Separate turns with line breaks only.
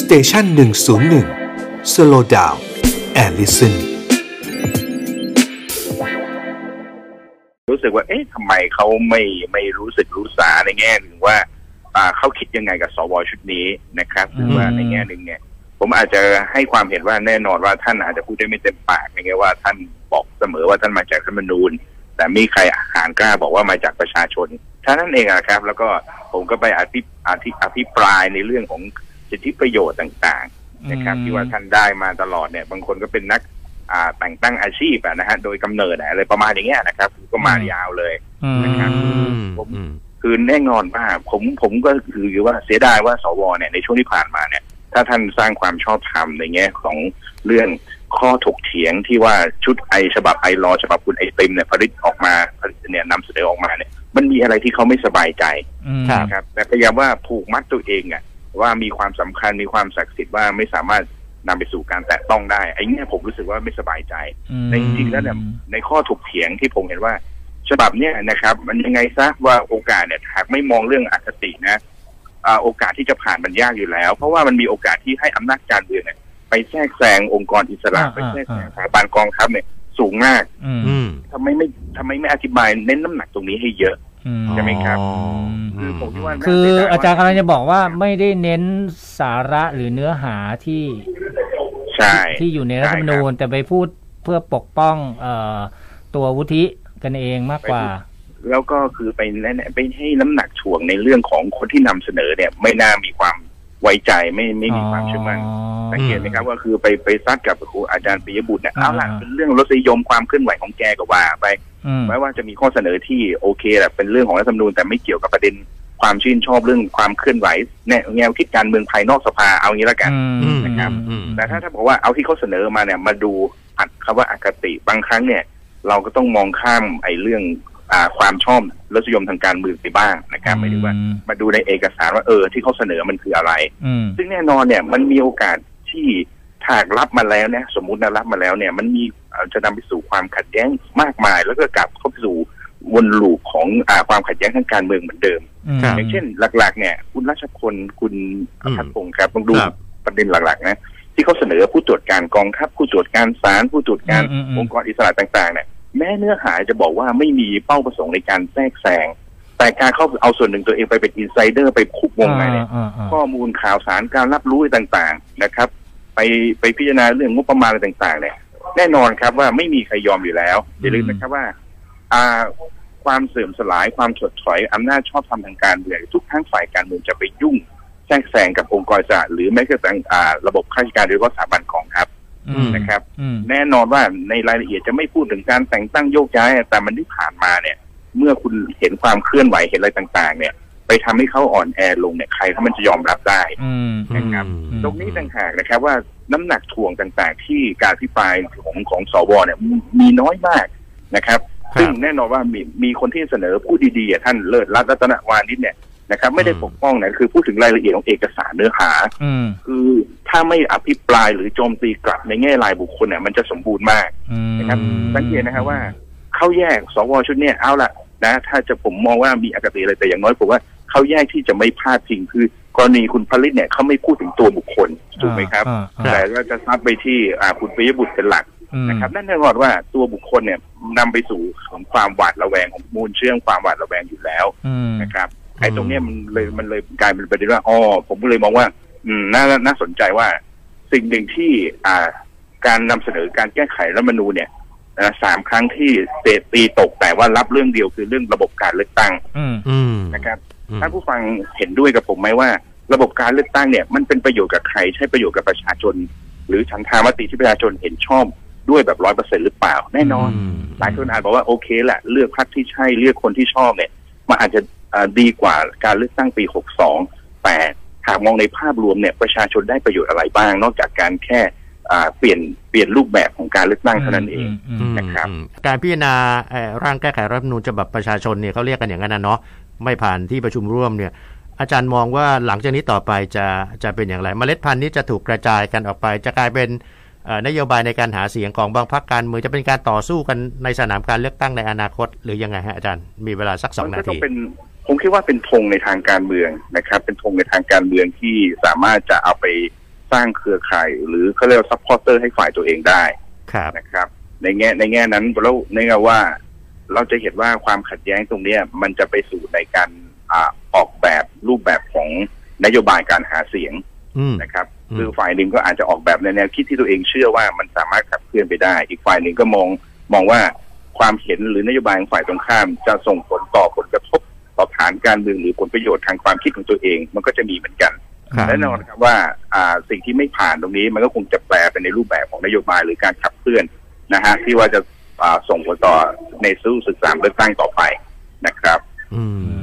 Station one o one slow down and listen
รู้สึกว่า เอ๊ะทำไมเขาไม่ไม่รู้สึกรู้สาในแง่หนึ่งว่าอ่าเขาคิดยังไงกับสว. ชุดนี้นะครับหรือว่าในแง่หนึ่งเนี่ย ผมอาจจะให้ความเห็นว่าแน่นอนว่าท่านอาจจะพูดได้ไม่เต็มปากในแง่ว่าท่านบอกเสมอว่าท่านมาจากรัฐธรรมนูญ แต่มีใครหาญกล้าบอกว่ามาจากประชาชนเท่านั้นเองอะครับ แล้วก็ผมก็ไปอภิอภิอภิปรายในเรื่องของ สิทธิประโยชน์ต่างๆนะครับ
อืม
ที่ว่าท่านได้มาตลอดเนี่ย บางคนก็เป็นนักอ่าแต่งตั้งอาชีพอะนะฮะโดยกำเนิดอะอะไรประมาณอย่างเงี้ยนะครับ ก็มายาวเลย
อืม
นะครับ
ผม
คือแน่นอนว่าผมผมก็คือว่าเสียดายว่าสวเนี่ยในช่วงที่ผ่านมาเนี่ย ถ้าท่านสร้างความชอบธรรมในแง่ของเรื่องข้อถกเถียงที่ว่าชุดไอฉบับไอรอฉบับคุณไอติมเนี่ยผลิตออกมาผลิตเนี่ยนำเสนอออกมาเนี่ย มันมีอะไรที่เขาไม่สบายใจ
อืม
ครับ
นะครับแต่พยายามว่าผูกมัดตัวเองอะ ว่ามีความสำคัญมีความศักดิ์สิทธิ์ว่าไม่สามารถนำไปสู่การแตะต้องได้ไอ้เนี่ยผมรู้สึกว่าไม่สบายใจ
อืม
ในจริงๆแล้วเนี่ยในข้อถกเถียงที่ผมเห็นว่า ฉบับเนี้ยนะครับ มันยังไงซะว่าโอกาสเนี่ยหากไม่มองเรื่องอคตินะอ่าโอกาสที่จะผ่านมันยากอยู่แล้ว เพราะว่ามันมีโอกาสที่ให้อำนาจการเมืองเนี่ยไปแทรกแซงองค์กรอิสระ
อ่า
ไปแทรกแซง
อ่า
สถาบันกองทัพเนี่ยสูงมาก
อืม
อืม
ทำไมไม่ทำไมไม่อธิบายเน้นน้ำหนักตรงนี้ให้เยอะ
อืม
ใช่ไหมครับ
อ๋อ
คือผมคิดว่าน่า
คือ
เสียดย
อาจารย์
ว่
กำลังจะบอกว่าไม่ได้เน้นสาระหรือเนื้อหาที่
ใช่
ที่อยู่ในรัฐธรรมนูญแต่ไปพูดเพื่อปกป้องเอ่อตัววุฒิกันเองมากกว่า
แล้วก็คือไปแนะไปให้น้ำหนักถ่วงในเรื่องของคนที่นำเสนอเนี่ย ไม่น่ามีความไว้ใจไม่ไม่มีความเชื่อมั่นสังเกตไหมครับว่าคือไปไปซัดกับครูอาจารย์ปิยบุตรเนี่ย
อ่า
เอาล่ะเป็นเรื่องรสนิยมความเคลื่อนไหวของแกก็ว่าไป
อืม
แม้ว่าจะมีข้อเสนอที่โอเคแหละเป็นเรื่องของรัฐธรรมนูญแต่ไม่เกี่ยวกับประเด็นความชื่นชอบเรื่องความเคลื่อนไหวแนวแนวคิดการเมืองภายนอกสภาเอางี้ละกัน
อืม
นะครับ
อืม
แต่ถ้าถ้าบอกว่าเอาที่เขาเสนอมาเนี่ยมาดูอัดคำว่าอคติบางครั้งเนี่ย เราก็ต้องมองข้ามไอ้เรื่องอ่าความชอบรสนิยมทางการเมืองไปบ้างนะครับหมายถึงว่ามาดูในเอกสารว่าเออที่เขาเสนอมันคืออะไร
อืม
ซึ่งแน่นอนเนี่ยมันมีโอกาสที่ถ้ารับมาแล้วเนี่ยสมมุตินะรับมาแล้วเนี่ย มันมี เอ่อจะนำไปสู่ความขัดแย้งมากมาย แล้วก็กลับเข้าไปสู่วนลูปของอาความขัดแย้งทางการเมืองเหมือนเดิม
ครับ
อย่างเช่นหลัก ๆ เนี่ย คุณรัชพลคุณ
อืม
พัฒพงศ์ครับต้องดู
ครับ
ประเด็นหลัก ๆ นะ ที่เขาเสนอผู้ตรวจการกองทัพผู้ตรวจการศาลผู้ตรวจการ
อืมอืม
องค์กรอิสระต่าง ๆ เนี่ยแม้เนื้อหาจะบอกว่าไม่มีเป้าประสงค์ในการแทรกแซงแต่การเข้าเอาส่วนหนึ่งตัวเองไปเป็นอินไซเดอร์ไปคุกวงในเนี่ย
อ่าอ่า
ข้อมูลข่าวสารการรับรู้ต่างๆนะครับ ไปไปพิจารณาเรื่องงบประมาณอะไรต่าง ๆ เนี่ย แน่นอนครับว่าไม่มีใครยอมอยู่แล้วอย่าลืมนะครับว่า อ่าความเสื่อมสลายความถดถอยอำนาจชอบธรรมทางการเมืองทุกครั้งฝ่ายการเมืองจะไปยุ่งแทรกแซงกับองค์กรอิสระหรือแม้กระทั่งอ่าระบบข้าราชการหรือว่าสถาบันของครับ
อืม
นะครับ
อืม
แน่นอนว่าในรายละเอียดจะไม่พูดถึงการแต่งตั้งโยกย้าย แต่มันที่ผ่านมาเนี่ย เมื่อคุณเห็นความเคลื่อนไหวเห็นอะไรต่าง ๆ เนี่ย ไปทำให้เขาอ่อนแอลงเนี่ยใครเขามันจะยอมรับได้
อืม
นะครับ
อืม
ตรงนี้ต่างหากนะครับว่า น้ำหนักถ่วงต่าง ๆ ที่การพิปรายของของสวเนี่ยมีมีน้อยมากนะครับ
ครับ
ซึ่งแน่นอนว่ามีมีคนที่เสนอผู้ดีๆอะท่านเลิศรัตน์รัตนวานิชเนี่ยนะครับ ไม่ได้
อืม
ปกป้องนะคือพูดถึงรายละเอียดของเอกสารเนื้อหา
อืม
คือถ้าไม่อภิปรายหรือโจมตีกลับในแง่รายบุคคลเนี่ยมันจะสมบูรณ์มาก
อืม
นะครับสังเกตนะครับว่า เขาแยกสวชุดเนี่ยเอาละนะ ถ้าจะผมมองว่ามีอคติอะไรแต่อย่างน้อยผมว่าเขาแยกที่จะไม่พลาดพิงคือ กรณีคุณผลิตเนี่ยเขาไม่พูดถึงตัวบุคคลถูกไหมครับ
อ่าอ่า
แต่ก็จะซัดไปที่อ่าคุณปิยบุตรเป็นหลัก
อืม
นะครับนั่นแน่นอนว่าตัวบุคคลเนี่ยนำไปสู่ของความหวาดระแวงของมูลเชื่องความหวาดระแวงอยู่แล้ว
อืม
นะครับไอ้ตรงเนี้ยมันเลยมันเลยกลายเป็นประเด็นว่าอ๋อผมก็เลยมองว่า อืมน่าน่าสนใจว่า สิ่งหนึ่งที่อ่า การนำเสนอการแก้ไขรัฐธรรมนูญเนี่ยอ่าสามครั้งที่เตะตีตกแต่ว่ารับเรื่องเดียวคือเรื่องระบบการเลือกตั้ง
อืม
อืม
นะครับ
อืม
ท่านผู้ฟังเห็นด้วยกับผมไหมว่า ระบบการเลือกตั้งเนี่ยมันเป็นประโยชน์กับใคร ใช่ประโยชน์กับประชาชน หรือฉันทามติที่ประชาชนเห็นชอบด้วยแบบร้อยเปอร์เซ็นหรือเปล่า แน่นอน
อืม
หลายคนอาจบอกว่าโอเคแหละเลือกพรรคที่ใช่เลือกคนที่ชอบเนี่ยมันอาจจะอ่าดีกว่าการเลือกตั้งปี62แต่หากมองในภาพรวมเนี่ยประชาชนได้ประโยชน์อะไรบ้าง นอกจากการแค่อ่าเปลี่ยนเปลี่ยนรูปแบบของการเลือกตั้งเท่านั้นเอง
อืม
อืม
นะครับ
อืมการพิจารณาเอ่อร่างแก้ไขรัฐธรรมนูญฉบับประชาชนเนี่ยเขาเรียกกันอย่างนั้นนะเนาะ ไม่ผ่านที่ประชุมร่วมเนี่ยอาจารย์มองว่าหลังจากนี้ต่อไปจะจะเป็นอย่างไรเมล็ดพันธุ์นี้จะถูกกระจายกันออกไป จะกลายเป็นเอ่อนโยบายในการหาเสียงของบางพรรคการเมืองจะเป็นการต่อสู้กันในสนามการเลือกตั้งในอนาคต หรือยังไงฮะอาจารย์มีเวลาสักสอง
มั
นา
ก็ต้อ
ที
งเป็นผมคิดว่าเป็นธงในทางการเมืองนะครับ เป็นธงในทางการเมืองที่สามารถจะเอาไปสร้างเครือข่าย หรือเขาเรียก supporter ให้ฝ่ายตัวเองได้
ครับ
นะครับ ในแง่ในแง่นั้นแล้วในแง่ว่า เราจะเห็นว่าความขัดแย้งตรงเนี้ยมันจะไปสู่ในการอ่าออกแบบรูปแบบของนโยบายการหาเสียง
อืม
นะครับ
อืม
คือฝ่ายหนึ่งก็อาจจะออกแบบในแนวคิดที่ตัวเองเชื่อว่ามันสามารถขับเคลื่อนไปได้ อีกฝ่ายหนึ่งก็มองมองว่าความเห็นหรือนโยบายของฝ่ายตรงข้าม จะส่งผลต่อผลกระทบต่อฐานการเมืองหรือผลประโยชน์ทางความคิดของตัวเอง มันก็จะมีเหมือนกัน
ครับ
แน่นอนครับว่าอ่าสิ่งที่ไม่ผ่านตรงนี้มันก็คงจะแปลเป็นในรูปแบบของนโยบายหรือการขับเคลื่อนนะฮะที่ว่าจะอ่า ส่งผลต่อในสู้ศึกษาเลือกตั้งต่อไปนะครับ
อืม